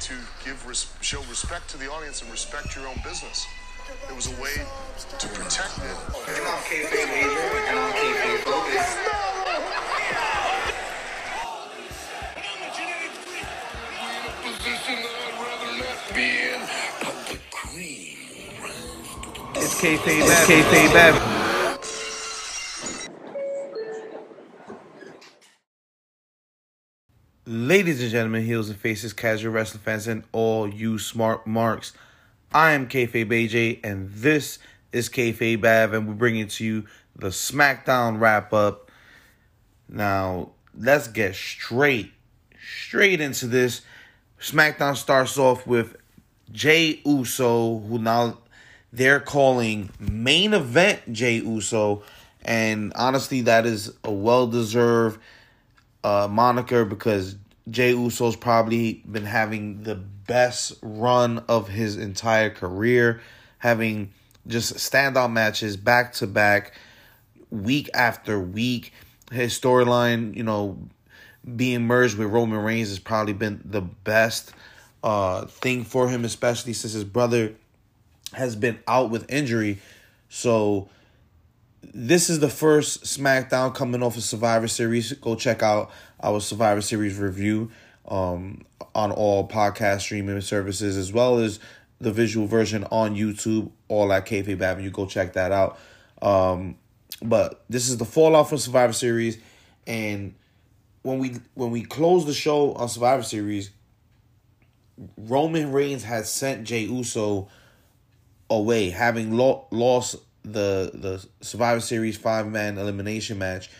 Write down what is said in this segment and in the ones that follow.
to give res- show respect to the audience and respect your own business. It was a way to protect it. And I'm and I'm focused. It's kayfabe. It's. Ladies and gentlemen, heels and faces, casual wrestling fans, and all you smart marks. I am Kayfabe AJ, and this is Kayfabe Bav, and we're bringing to you the SmackDown wrap up. Now, let's get straight, straight into this. SmackDown starts off with Jey Uso, who now they're calling main event Jey Uso, and honestly, that is a well deserved uh, moniker because Jey Uso's probably been having the best run of his entire career, having just standout matches back to back, week after week. His storyline, you know, being merged with Roman Reigns has probably been the best uh, thing for him, especially since his brother has been out with injury. So this is the first SmackDown coming off of Survivor Series. Go check out our Survivor Series review um, on all podcast streaming services, as well as the visual version on YouTube, all at Kayfabe Avenue. Go check that out. Um, but this is the fallout from Survivor Series, and when we when we close the show on Survivor Series, Roman Reigns had sent Jey Uso away, having lo- lost the the Survivor Series five man elimination match.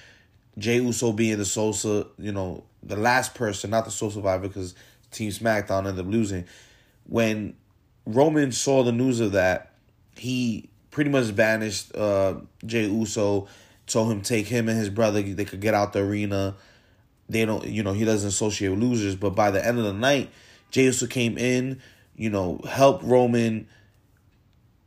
Jey Uso being the Sosa, you know, the last person, not the sole survivor, because Team SmackDown ended up losing. When Roman saw the news of that, he pretty much banished uh, Jey Uso, told him take him and his brother, they could get out the arena. They don't, you know, he doesn't associate with losers. But by the end of the night, Jey Uso came in, you know, helped Roman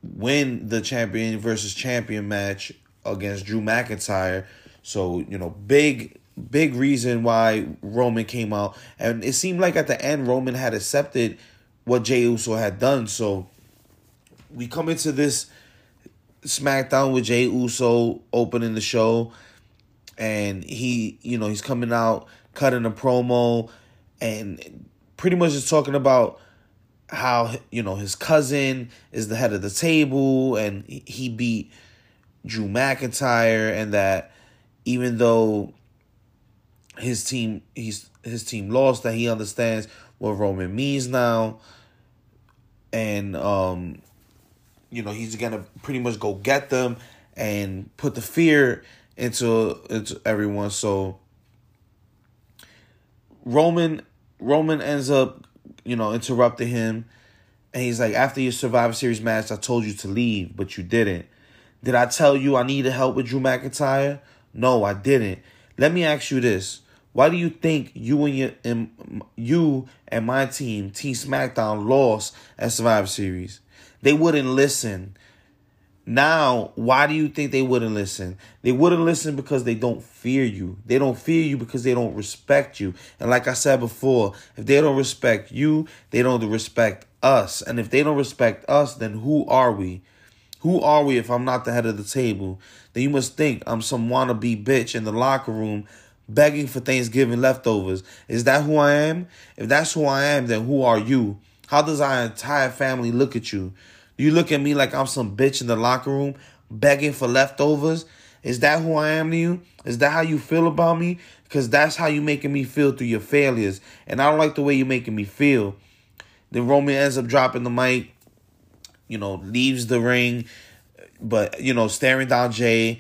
win the champion versus champion match against Drew McIntyre. So, you know, big big reason why Roman came out. And it seemed like at the end Roman had accepted what Jey Uso had done. So we come into this SmackDown with Jey Uso opening the show and he, you know, he's coming out cutting a promo and pretty much just talking about how you know his cousin is the head of the table and he beat Drew McIntyre and that even though his team he's his team lost that he understands what Roman means now. And um you know he's gonna pretty much go get them and put the fear into into everyone. So Roman Roman ends up you know, interrupted him. And he's like, after your Survivor Series match, I told you to leave, but you didn't. Did I tell you I needed help with Drew McIntyre? No, I didn't. Let me ask you this. Why do you think you and your and you and my team, Team SmackDown, lost at Survivor Series? They wouldn't listen. Now, why do you think they wouldn't listen? They wouldn't listen because they don't fear you. They don't fear you because they don't respect you. And like I said before, if they don't respect you, they don't respect us. And if they don't respect us, then who are we? Who are we if I'm not the head of the table? Then you must think I'm some wannabe bitch in the locker room begging for Thanksgiving leftovers. Is that who I am? If that's who I am, then who are you? How does our entire family look at you? You look at me like I'm some bitch in the locker room begging for leftovers? Is that who I am to you? Is that how you feel about me? Because that's how you making me feel through your failures. And I don't like the way you're making me feel. Then Roman ends up dropping the mic, you know, leaves the ring, but, you know, staring down Jey.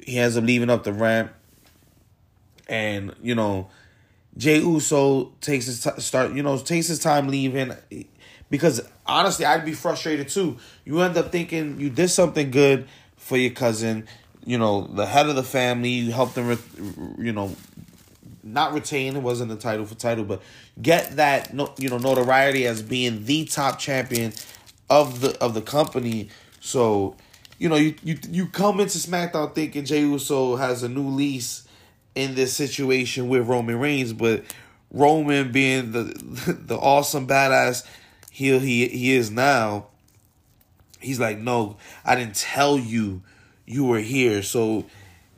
He ends up leaving up the ramp. And, you know, Jey Uso takes his t- start, you know, takes his time leaving because honestly, I'd be frustrated too. You end up thinking you did something good for your cousin, you know, the head of the family. You helped them, re- you know, not retain. It wasn't the title for title, but get that, you know, notoriety as being the top champion of the of the company. So, you know, you you you come into SmackDown thinking Jey Uso has a new lease in this situation with Roman Reigns, but Roman being the the awesome badass he he he is now, he's like, no, I didn't tell you you were here. So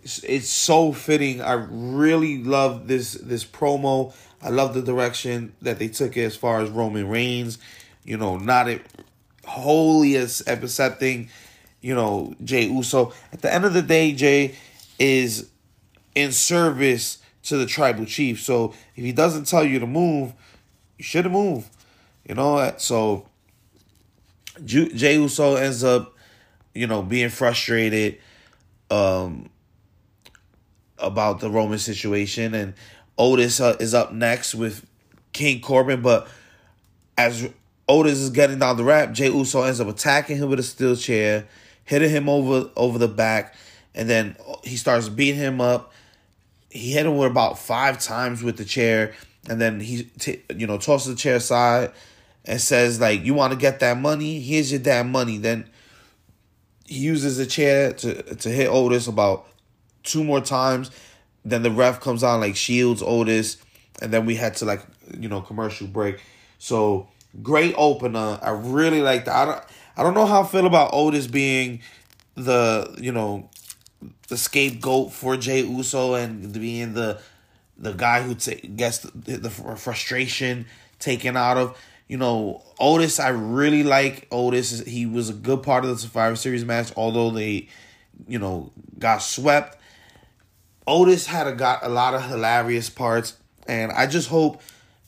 it's, it's so fitting. I really love this this promo. I love the direction that they took it as far as Roman Reigns. You know, not it wholly as accepting, you know, Jey Uso. At the end of the day, Jey is in service to the tribal chief. So if he doesn't tell you to move, you should moved. You know, that so Jey Uso ends up, you know, being frustrated um, about the Roman situation, and Otis uh, is up next with King Corbin. But as Otis is getting down the ramp, Jey Uso ends up attacking him with a steel chair, hitting him over over the back, and then he starts beating him up. He hit him with about five times with the chair, and then he t- you know tosses the chair aside and says like, "You want to get that money? Here's your damn money." Then he uses the chair to to hit Otis about two more times. Then the ref comes on like shields Otis, and then we had to like you know commercial break. So great opener. I really like that. I don't I don't know how I feel about Otis being the you know the scapegoat for Jey Uso and being the the guy who t- gets the, the frustration taken out of. You know, Otis, I really like Otis. He was a good part of the Survivor Series match, although they, you know, got swept. Otis had a got a lot of hilarious parts, and I just hope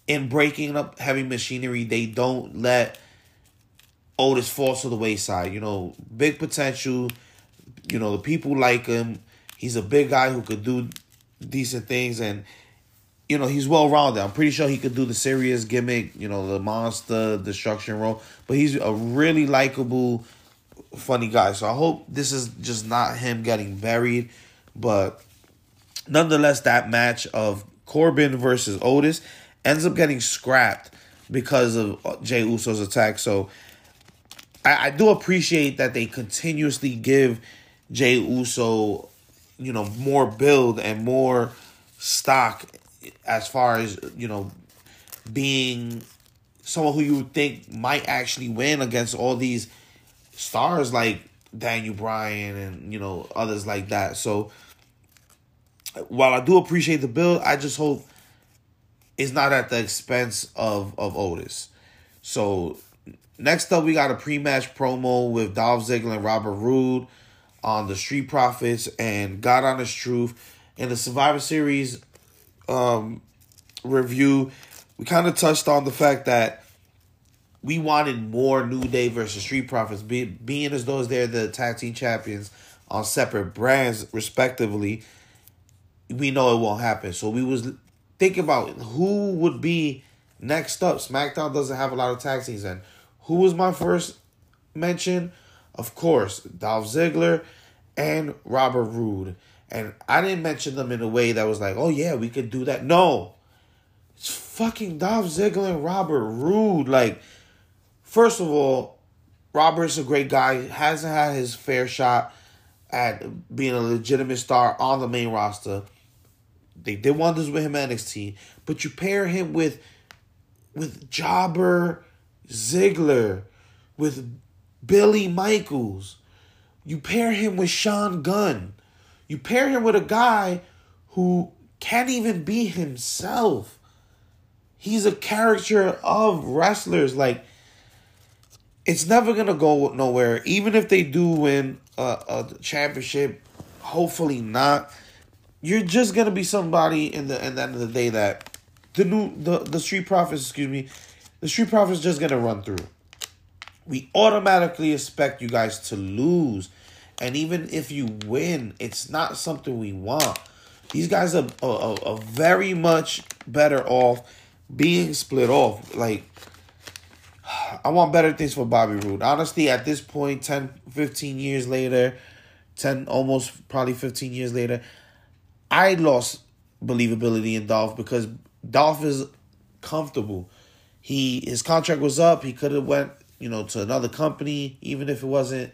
in breaking up heavy machinery they don't let Otis fall to the wayside. You know, big potential. You know, the people like him. He's a big guy who could do decent things, and you know, he's well rounded. I'm pretty sure he could do the serious gimmick, you know, the monster destruction role. But he's a really likable, funny guy. So I hope this is just not him getting buried. But nonetheless, that match of Corbin versus Otis ends up getting scrapped because of uh, Jey Uso's attack. So I, I do appreciate that they continuously give Jey Uso, you know, more build and more stock as far as you know being someone who you think might actually win against all these stars like Daniel Bryan and you know others like that. So while I do appreciate the build, I just hope it's not at the expense of of Otis. So next up, we got a pre-match promo with Dolph Ziggler and Robert Roode on the Street Profits and God Honest Truth in the Survivor Series um, review, we kind of touched on the fact that we wanted more New Day versus Street Profits, be, being as though they're the tag team champions on separate brands, respectively. We know it won't happen. So we was thinking about who would be next up. SmackDown doesn't have a lot of tag teams, and who was my first mention? Of course, Dolph Ziggler and Robert Roode. And I didn't mention them in a way that was like, oh yeah, we could do that. No. It's fucking Dolph Ziggler and Robert Roode. Like, first of all, Robert's a great guy, hasn't had his fair shot at being a legitimate star on the main roster. They did wonders with him at NXT, but you pair him with with Jobber Ziggler, with Billy Michaels. You pair him with Sean Gunn. You pair him with a guy who can't even be himself. He's a character of wrestlers. Like, it's never gonna go nowhere. Even if they do win a, a championship, hopefully not. You're just gonna be somebody in the in the end of the day that the new the the street profits, excuse me, the street profits just gonna run through. We automatically expect you guys to lose and even if you win, it's not something we want. These guys are, are, are very much better off being split off. Like, I want better things for Bobby Roode. Honestly, at this point, 10, 15 years later, 10, almost probably 15 years later, I lost believability in Dolph because Dolph is comfortable. He his contract was up. He could have went, you know, to another company, even if it wasn't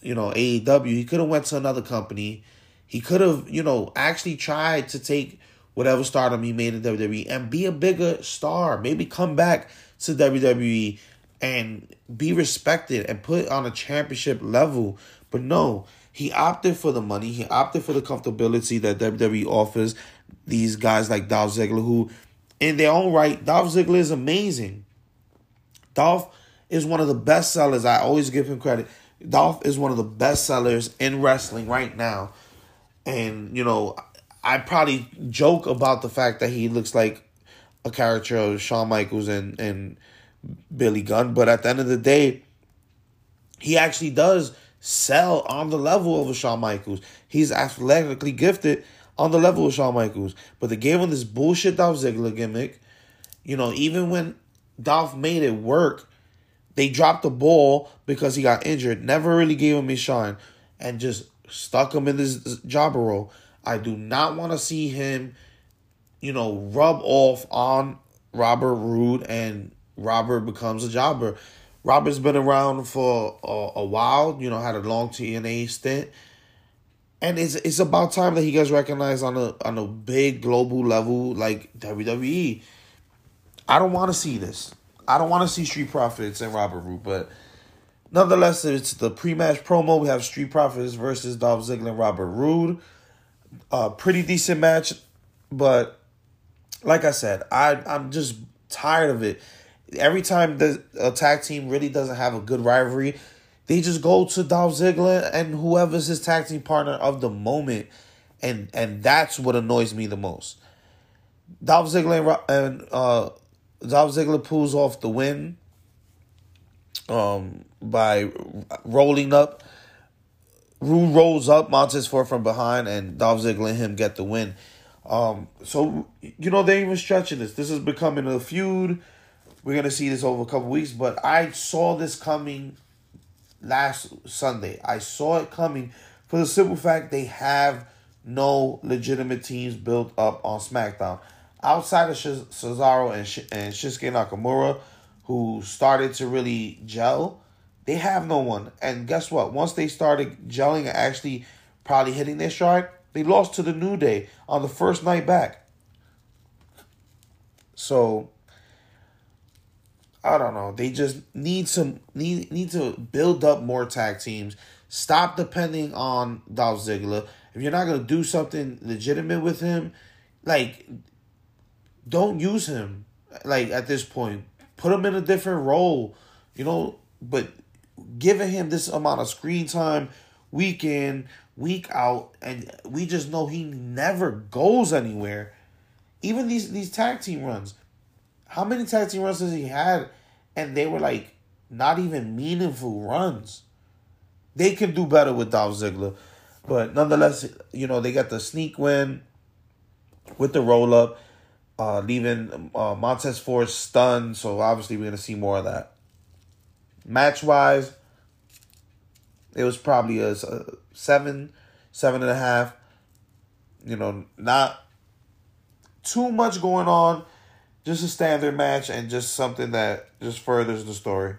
you know, AEW. He could have went to another company. He could have, you know, actually tried to take whatever stardom he made in WWE and be a bigger star. Maybe come back to WWE and be respected and put on a championship level. But no, he opted for the money. He opted for the comfortability that WWE offers these guys like Dolph Ziggler, who, in their own right, Dolph Ziggler is amazing. Dolph is one of the best sellers. I always give him credit. Dolph is one of the best sellers in wrestling right now. And, you know, I probably joke about the fact that he looks like a character of Shawn Michaels and, and Billy Gunn, but at the end of the day, he actually does sell on the level of a Shawn Michaels. He's athletically gifted on the level of Shawn Michaels. But they gave him this bullshit Dolph Ziggler gimmick. You know, even when Dolph made it work, they dropped the ball because he got injured. Never really gave him his shine and just stuck him in this jobber role. I do not want to see him, you know, rub off on Robert Roode and Robert becomes a jobber. Robert's been around for a, a while, you know, had a long TNA stint. And it's it's about time that he gets recognized on a on a big global level like WWE. I don't want to see this. I don't want to see Street Profits and Robert Roode, but nonetheless, it's the pre-match promo. We have Street Profits versus Dolph Ziggler and Robert Roode a pretty decent match, but like I said, I I'm just tired of it. Every time the attack team really doesn't have a good rivalry, they just go to Dolph Ziggler and whoever's his tag team partner of the moment, and and that's what annoys me the most. Dolph Ziggler and uh, Dolph Ziggler pulls off the win um, by rolling up Roode rolls up Montez Ford from behind, and Dolph Ziggler and him get the win. Um, so you know they even stretching this. This is becoming a feud. We're gonna see this over a couple weeks, but I saw this coming last Sunday. I saw it coming for the simple fact they have no legitimate teams built up on SmackDown outside of Cesaro and and Shinsuke Nakamura, who started to really gel. They have no one. And guess what? Once they started gelling and actually probably hitting their stride, they lost to the New Day on the first night back. So I don't know. They just need some need need to build up more tag teams. Stop depending on Dolph Ziggler. If you're not gonna do something legitimate with him, like don't use him. Like at this point, put him in a different role. You know, but giving him this amount of screen time week in, week out, and we just know he never goes anywhere. Even these these tag team runs, how many tag team runs has he had? And they were like not even meaningful runs. They can do better with Dolph Ziggler, but nonetheless, you know they got the sneak win with the roll up, uh, leaving uh, Montez Ford stunned. So obviously we're gonna see more of that. Match wise, it was probably a, a seven, seven and a half. You know, not too much going on. Just a standard match and just something that just furthers the story.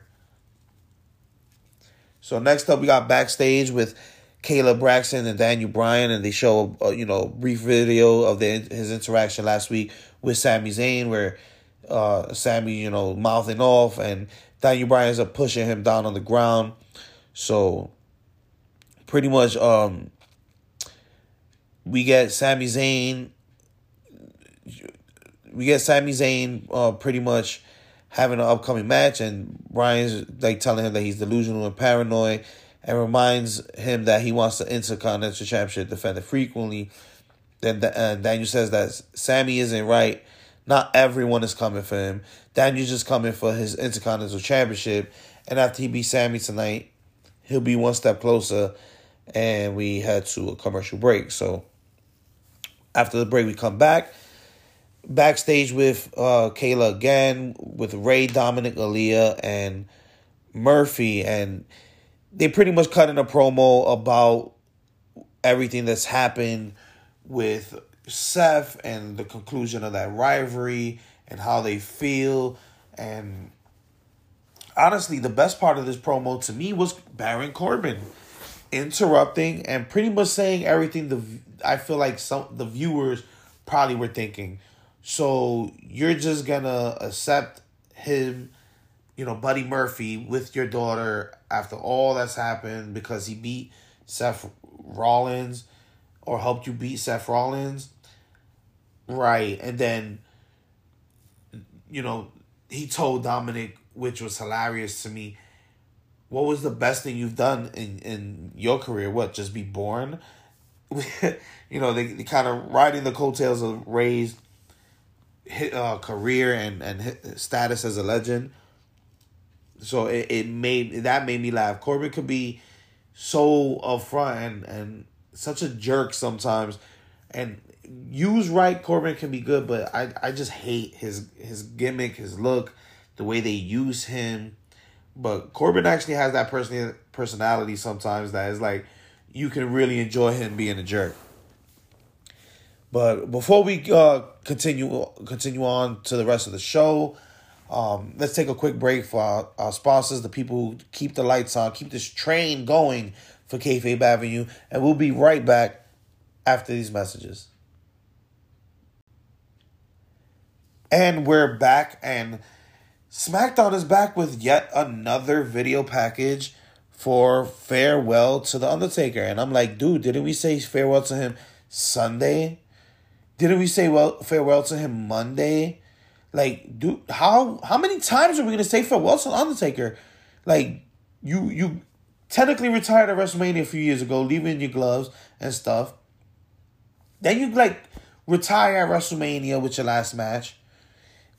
So next up, we got backstage with Kayla Braxton and Daniel Bryan, and they show a, you know brief video of the, his interaction last week with Sami Zayn, where uh, Sami you know mouthing off, and Daniel Bryan ends up pushing him down on the ground. So pretty much um we get Sami Zayn we get Sami Zayn uh pretty much having an upcoming match and Bryan's like telling him that he's delusional and paranoid and reminds him that he wants the Intercontinental Championship defended frequently. Then uh, Daniel says that Sami isn't right. Not everyone is coming for him. Daniel's just coming for his Intercontinental Championship. And after he beats Sami tonight, he'll be one step closer. And we head to a commercial break. So after the break, we come back. Backstage with uh, Kayla again, with Rey, Dominic, Aalyah, and Murphy. And they pretty much cut in a promo about everything that's happened with Seth and the conclusion of that rivalry and how they feel. And honestly, the best part of this promo to me was Baron Corbin interrupting and pretty much saying everything the I feel like some the viewers probably were thinking. So you're just gonna accept him, you know, Buddy Murphy with your daughter after all that's happened because he beat Seth Rollins or helped you beat Seth Rollins. Right. And then you know, he told Dominic, which was hilarious to me, what was the best thing you've done in, in your career? What, just be born? you know, they, they kind of riding the coattails of Rey's uh, career and, and status as a legend. So it, it made that made me laugh. Corbin could be so upfront and, and such a jerk sometimes. And use right, Corbin can be good, but I, I just hate his his gimmick, his look, the way they use him. But Corbin actually has that person personality sometimes that is like you can really enjoy him being a jerk. But before we uh, continue continue on to the rest of the show, um, let's take a quick break for our, our, sponsors, the people who keep the lights on, keep this train going for Kayfabe Avenue, and we'll be right back after these messages. And we're back, and SmackDown is back with yet another video package for farewell to the Undertaker. And I'm like, dude, didn't we say farewell to him Sunday? Didn't we say well farewell to him Monday? Like, do how how many times are we gonna say farewell to Undertaker? Like, you you technically retired at WrestleMania a few years ago, leaving your gloves and stuff. Then you like retire at WrestleMania with your last match.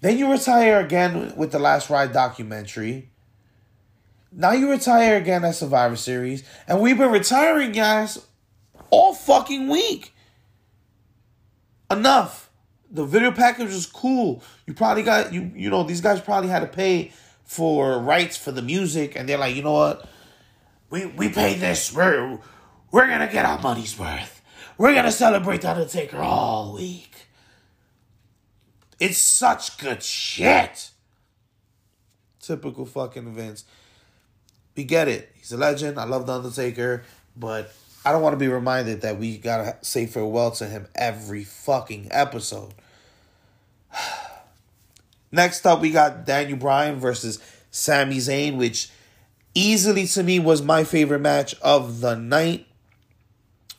Then you retire again with the Last Ride documentary. Now you retire again at Survivor Series. And we've been retiring guys all fucking week. Enough. The video package was cool. You probably got you you know, these guys probably had to pay for rights for the music and they're like, you know what? We we paid this. We're we're gonna get our money's worth. We're gonna celebrate the Undertaker all week. It's such good shit. Typical fucking Vince. We get it. He's a legend. I love The Undertaker. But I don't want to be reminded that we gotta say farewell to him every fucking episode. Next up, we got Daniel Bryan versus Sami Zayn, which easily to me was my favorite match of the night.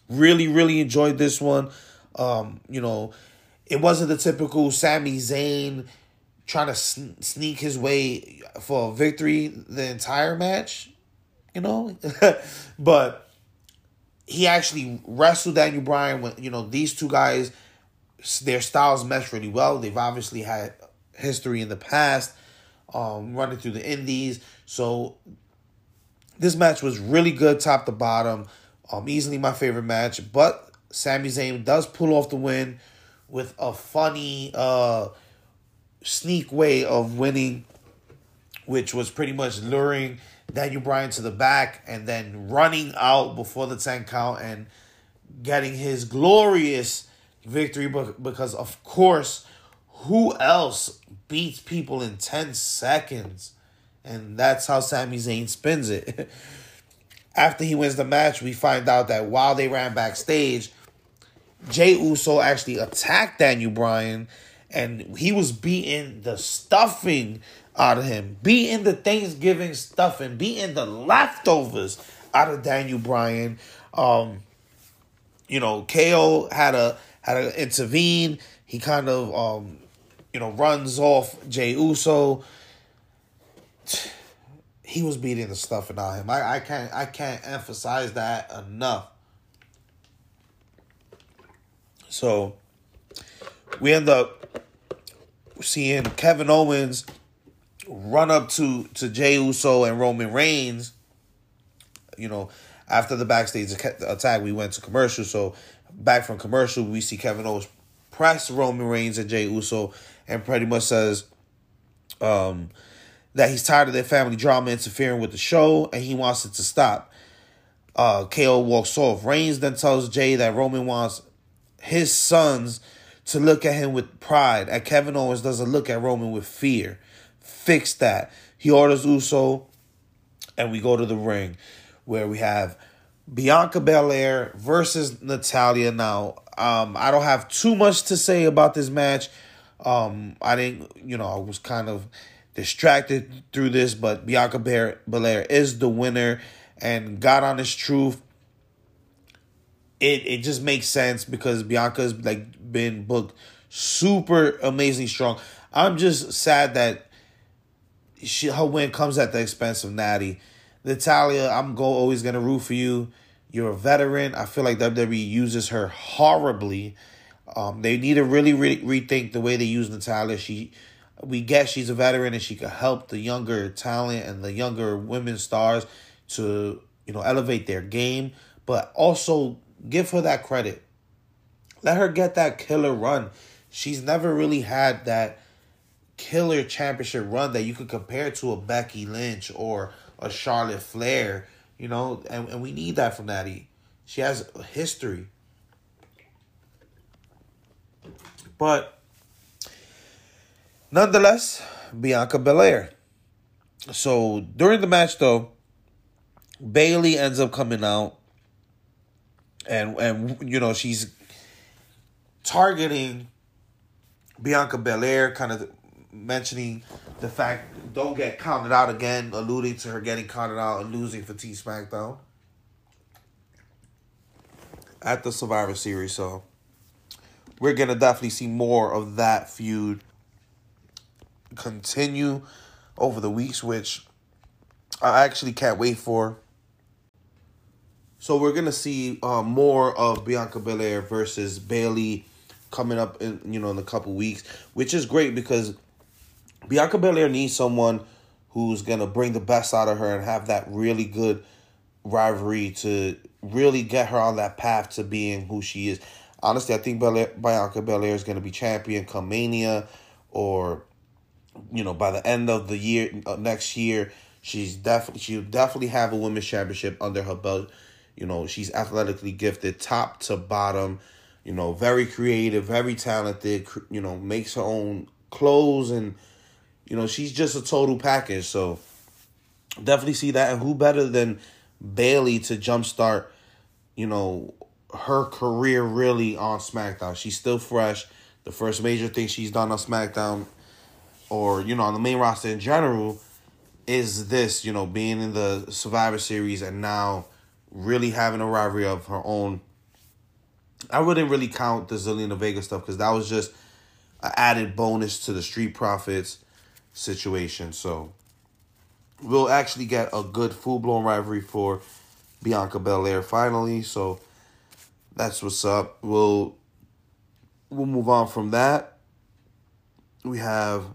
Really, really enjoyed this one. Um, you know, it wasn't the typical Sami Zayn trying to sneak his way for victory the entire match, you know. but he actually wrestled Daniel Bryan when you know these two guys, their styles mesh really well. They've obviously had history in the past, um, running through the Indies. So this match was really good, top to bottom. Um, easily my favorite match. But Sami Zayn does pull off the win with a funny uh sneak way of winning, which was pretty much luring Daniel Bryan to the back and then running out before the 10 count and getting his glorious victory because of course who else beats people in 10 seconds and that's how Sami Zayn spins it after he wins the match we find out that while they ran backstage Jey Uso actually attacked Daniel Bryan and he was beating the stuffing out of him, beating the Thanksgiving stuffing, beating the leftovers out of Daniel Bryan. Um, you know, KO had a had to intervene. He kind of um, you know, runs off Jey Uso. He was beating the stuffing out of him. I, I can't I can't emphasize that enough. So we end up seeing Kevin Owens run up to to Jey Uso and Roman Reigns. You know, after the backstage attack, we went to commercial. So back from commercial, we see Kevin Owens press Roman Reigns and Jey Uso, and pretty much says um, that he's tired of their family drama interfering with the show, and he wants it to stop. Uh, KO walks off. Reigns then tells Jey that Roman wants his sons to look at him with pride. And Kevin Owens doesn't look at Roman with fear. Fix that. He orders Uso, and we go to the ring where we have Bianca Belair versus Natalya. Now, Um, I don't have too much to say about this match. Um, I didn't, you know, I was kind of distracted through this, but Bianca Belair is the winner and God honest truth. It it just makes sense because Bianca's like been booked super amazingly strong. I'm just sad that she her win comes at the expense of Natty. Natalya, I'm go always gonna root for you. You're a veteran. I feel like WWE uses her horribly. Um, they need to really re- rethink the way they use Natalya. She, we get she's a veteran and she could help the younger talent and the younger women stars to you know elevate their game, but also give her that credit. Let her get that killer run. She's never really had that killer championship run that you could compare to a Becky Lynch or a Charlotte Flair, you know, and, and we need that from Natty. She has history. But nonetheless, Bianca Belair. So during the match though, Bayley ends up coming out and and you know, she's targeting Bianca Belair, kind of mentioning the fact don't get counted out again, alluding to her getting counted out and losing for T SmackDown at the Survivor Series. So we're gonna definitely see more of that feud continue over the weeks, which I actually can't wait for. So we're gonna see uh, more of Bianca Belair versus Bayley coming up in you know in a couple weeks, which is great because Bianca Belair needs someone who's gonna bring the best out of her and have that really good rivalry to really get her on that path to being who she is. Honestly, I think Belair, Bianca Belair is gonna be champion come Mania, or you know by the end of the year uh, next year. She's definitely she'll definitely have a women's championship under her belt. You know, she's athletically gifted, top to bottom you know, very creative, very talented, you know, makes her own clothes and you know, she's just a total package. So definitely see that and who better than Bayley to jumpstart, you know, her career really on SmackDown. She's still fresh. The first major thing she's done on SmackDown or, you know, on the main roster in general is this, you know, being in the Survivor Series and now really having a rivalry of her own I wouldn't really count the Zelina Vega stuff because that was just an added bonus to the Street Profits situation. So we'll actually get a good full blown rivalry for Bianca Belair finally. So that's what's up. We'll we'll move on from that. We have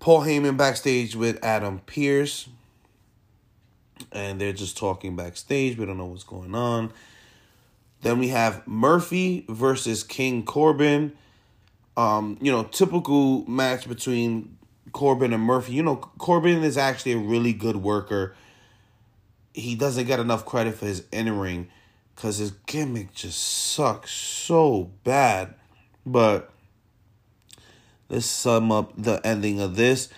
Paul Heyman backstage with Adam Pearce. And they're just talking backstage. We don't know what's going on. Then we have Murphy versus King Corbin. Um, you know, typical match between Corbin and Murphy. You know, Corbin is actually a really good worker. He doesn't get enough credit for his entering because his gimmick just sucks so bad. But let's sum up the ending of this.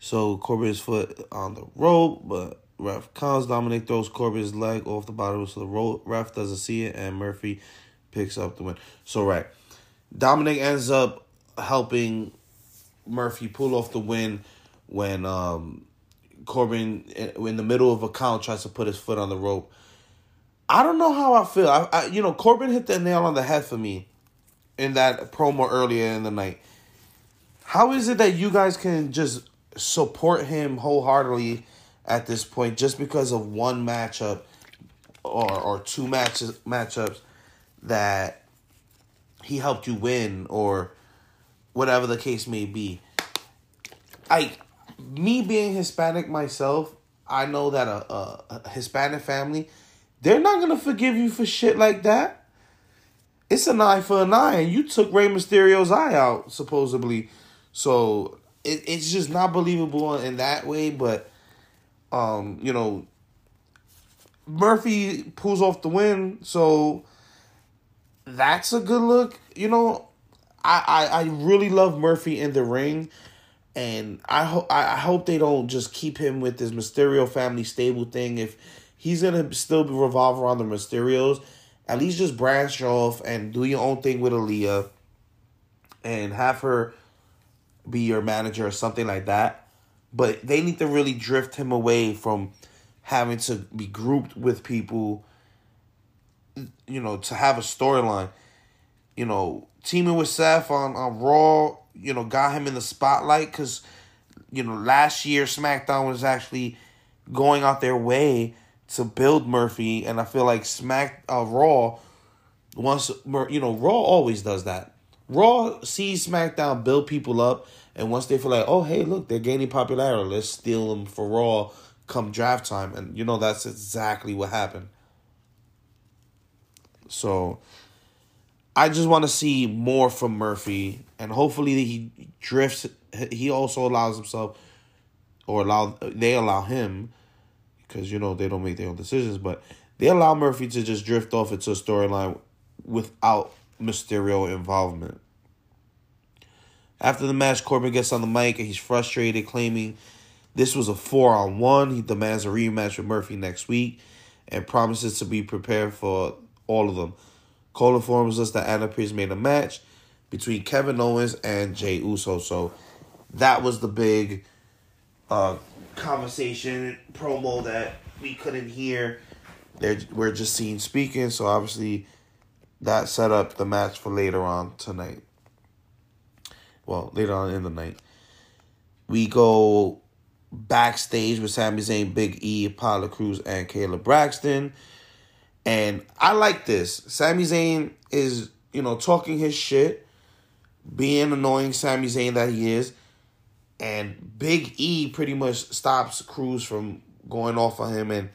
So Corbin's foot on the rope, but ref counts. Dominic throws Corbin's leg off the bottom, so the rope. ref doesn't see it, and Murphy picks up the win. So right, Dominic ends up helping Murphy pull off the win when um, Corbin, in the middle of a count, tries to put his foot on the rope. I don't know how I feel. I, I you know Corbin hit the nail on the head for me in that promo earlier in the night. How is it that you guys can just support him wholeheartedly? at this point just because of one matchup or or two matches matchups that he helped you win or whatever the case may be. I me being Hispanic myself, I know that a, a, a Hispanic family, they're not gonna forgive you for shit like that. It's an eye for an eye, and you took Rey Mysterio's eye out supposedly, so it, it's just not believable in that way. But um, you know, Murphy pulls off the win, so that's a good look. You know, I I, I really love Murphy in the ring, and I hope I hope they don't just keep him with this Mysterio family stable thing. If he's gonna still revolve around the Mysterios, at least just branch off and do your own thing with Aalyah and have her be your manager or something like that. But they need to really drift him away from having to be grouped with people, you know, to have a storyline. You know, teaming with Seth on, on Raw, you know, got him in the spotlight because, you know, last year SmackDown was actually going out their way to build Murphy, and I feel like Smack uh, Raw once you know Raw always does that. Raw sees SmackDown build people up, and once they feel like, oh hey, look, they're gaining popularity, let's steal them for Raw come draft time, and you know that's exactly what happened. So, I just want to see more from Murphy, and hopefully he drifts. He also allows himself, or allow they allow him because you know they don't make their own decisions, but they allow Murphy to just drift off into a storyline without Mysterio involvement. After the match, Corbin gets on the mic and he's frustrated, claiming this was a four on one. He demands a rematch with Murphy next week and promises to be prepared for all of them. Cole informs us that Adam Pearce made a match between Kevin Owens and Jey Uso. So that was the big conversation promo that we couldn't hear. They're, we're just seen speaking, so obviously that set up the match for later on tonight. Well, later on in the night. We go backstage with Sami Zayn, Big E, Apollo Crews, and Kayla Braxton. And I like this. Sami Zayn is, you know, talking his shit, being annoying Sami Zayn that he is and Big E pretty much stops Crews from going off on him and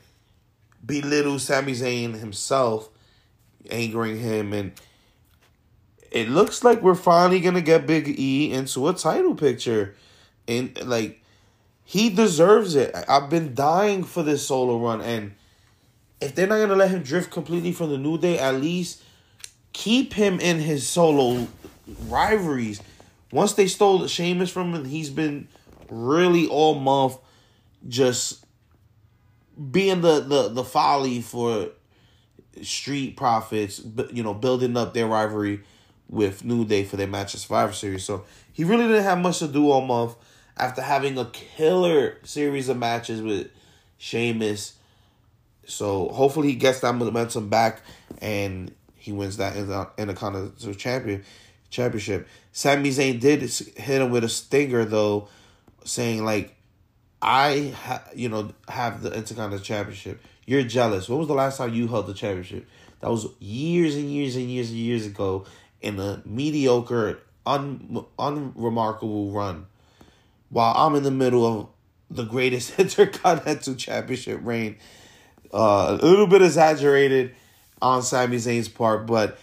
belittle Sami Zayn himself, angering him, and it looks like we're finally gonna get Big E into a title picture, and like he deserves it. I've been dying for this solo run, and if they're not gonna let him drift completely from the New Day, at least keep him in his solo rivalries once they stole Sheamus from him, he's been really all month just being the the the folly for street profits, but you know, building up their rivalry with New Day for their match at Survivor Series. So he really didn't have much to do all month after having a killer series of matches with Sheamus. So hopefully he gets that momentum back and he wins that in the Intercontinental Champion championship. Sami Zayn did hit him with a stinger though, saying like, "I ha- you know have the Intercontinental Championship. You're jealous. When was the last time you held the championship? That was years and years and years and years ago in a mediocre, un unremarkable run. While I'm in the middle of the greatest Intercontinental Championship reign, uh, a little bit exaggerated on Sami Zayn's part, but."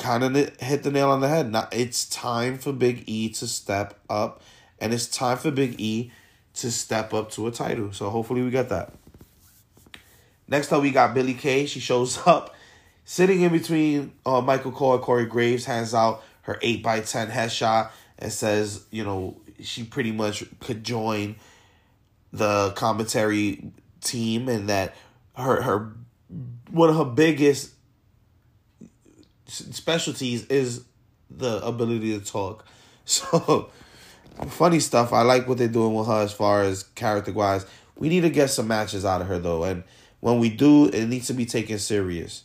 Kind of hit the nail on the head. Now it's time for Big E to step up, and it's time for Big E to step up to a title. So hopefully we get that. Next up, we got Billie Kay. She shows up, sitting in between uh, Michael Cole and Corey Graves, hands out her eight by ten headshot, and says, you know, she pretty much could join the commentary team, and that her her one of her biggest specialties is the ability to talk. So funny stuff. I like what they're doing with her as far as character wise. We need to get some matches out of her though, and when we do, it needs to be taken serious.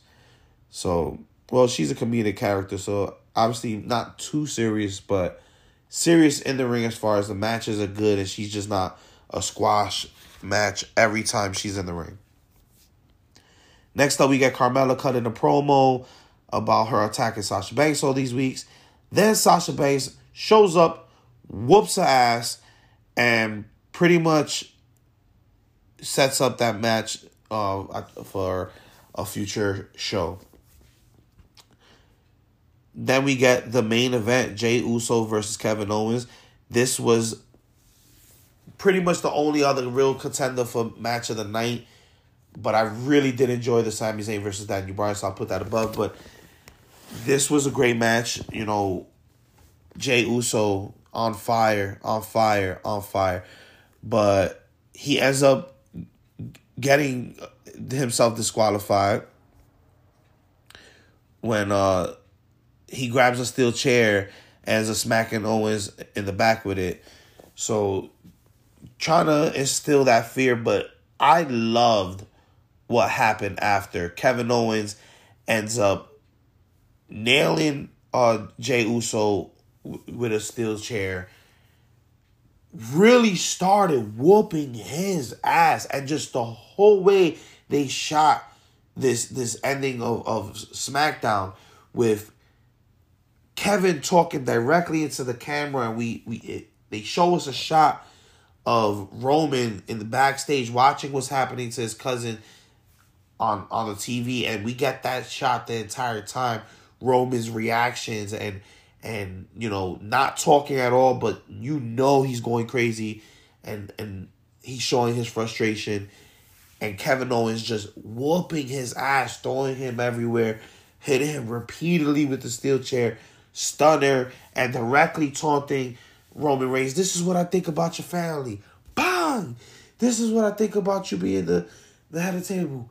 So, well, she's a comedic character, so obviously not too serious, but serious in the ring as far as the matches are good, and she's just not a squash match every time she's in the ring. Next up, we got Carmella cutting a promo about her attacking Sasha Banks all these weeks. Then Sasha Banks shows up, whoops her ass, and pretty much sets up that match uh, for a future show. Then we get the main event Jey Uso versus Kevin Owens. This was pretty much the only other real contender for match of the night. But I really did enjoy the Sami Zayn versus Daniel Bryan, so I'll put that above. But this was a great match. You know, Jey Uso on fire, on fire, on fire. But he ends up getting himself disqualified, when uh he grabs a steel chair and is smacking Owens in the back with it. So trying to instill that fear, but I loved what happened after Kevin Owens ends up nailing uh Jey Uso with a steel chair really started whooping his ass. And just the whole way they shot this this ending of, of SmackDown with Kevin talking directly into the camera and we we it, they show us a shot of Roman in the backstage watching what's happening to his cousin on on the TV and we get that shot the entire time Roman's reactions and and you know not talking at all but you know he's going crazy and and he's showing his frustration. And Kevin Owens just whooping his ass throwing him everywhere hitting him repeatedly with the steel chair stunner and directly taunting Roman Reigns. This is what I think about your family. Bang! This is what I think about you being the the head of the table.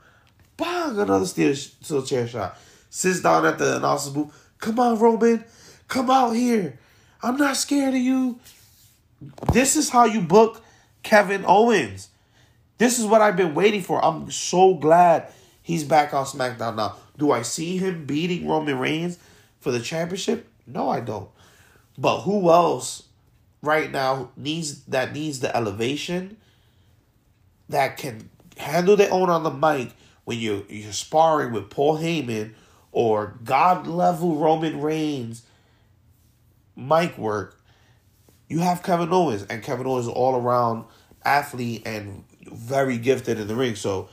Bang! Another steel, steel chair shot sits down at the announcer's booth come on Roman Come out here. I'm not scared of you. This is how you book Kevin Owens. This is what I've been waiting for. I'm so glad he's back on SmackDown now. Do I see him beating Roman Reigns for the championship? No, I don't. But who else right now needs that needs the elevation that can handle their own on the mic when you're you're sparring with Paul Heyman or God level Roman Reigns mic work, you have Kevin Owens, and Kevin Owens is all around athlete and very gifted in the ring. So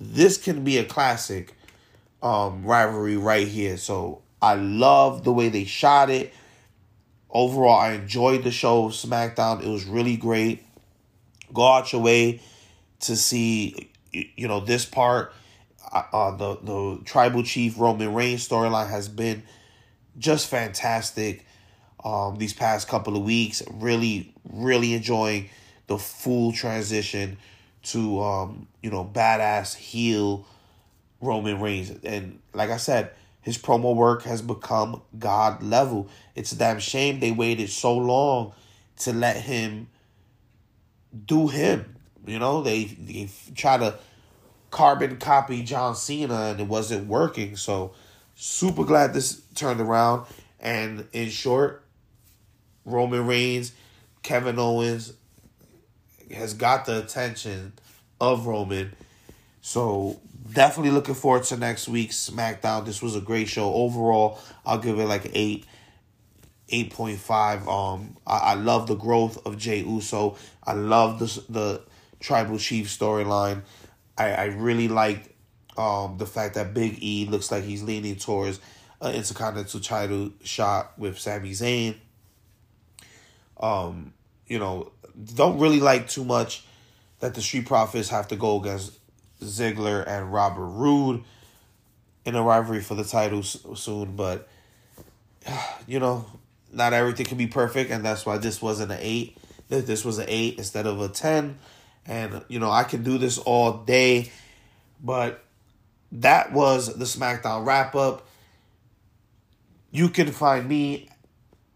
this can be a classic um, rivalry right here. So I love the way they shot it. Overall, I enjoyed the show SmackDown. It was really great. Go out your way to see, you know, this part. Uh, the the tribal chief Roman Reigns storyline has been just fantastic um, these past couple of weeks. Really, really enjoying the full transition to um, you know badass heel Roman Reigns, and like I said, his promo work has become god level. It's a damn shame they waited so long to let him do him. You know, they they try to carbon copy John Cena and it wasn't working. So super glad this turned around. And in short, Roman Reigns, Kevin Owens has got the attention of Roman. So definitely looking forward to next week's SmackDown. This was a great show. Overall, I'll give it like eight. 8.5 um I, I love the growth of Jey Uso. I love the the tribal chief storyline. I I really like um the fact that Big E looks like he's leaning towards an intercontinental title shot with Sami Zayn. Um, you know, don't really like too much that the Street Profits have to go against Ziggler and Robert Roode in a rivalry for the title soon, but you know, not everything can be perfect, and that's why this wasn't an eight. This was an eight instead of a ten, and you know I can do this all day, but that was the SmackDown wrap up. You can find me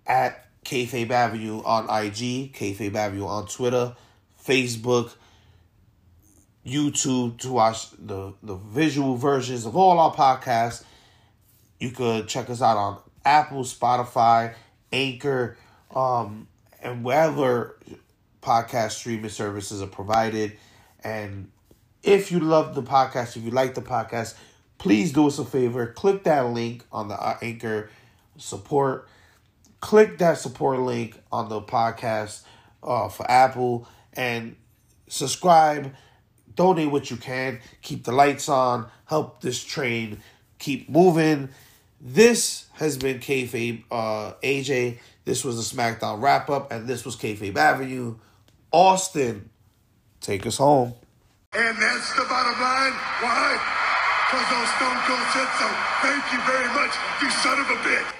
at Kayfabe Avenue on IG, Kayfabe Avenue on Twitter, Facebook, YouTube to watch the, the visual versions of all our podcasts. You could check us out on Apple, Spotify, Anchor, um, and wherever podcast streaming services are provided. And if you love the podcast, if you like the podcast, please do us a favor. Click that link on the uh, Anchor support click that support link on the podcast uh, for Apple and subscribe. Donate what you can. Keep the lights on. Help this train keep moving. This has been Kayfabe uh, AJ. This was the SmackDown wrap up, and this was Kayfabe Avenue. Austin, take us home. And that's the bottom line. Why? Because those Stone Cold said so. Thank you very much, you son of a bitch.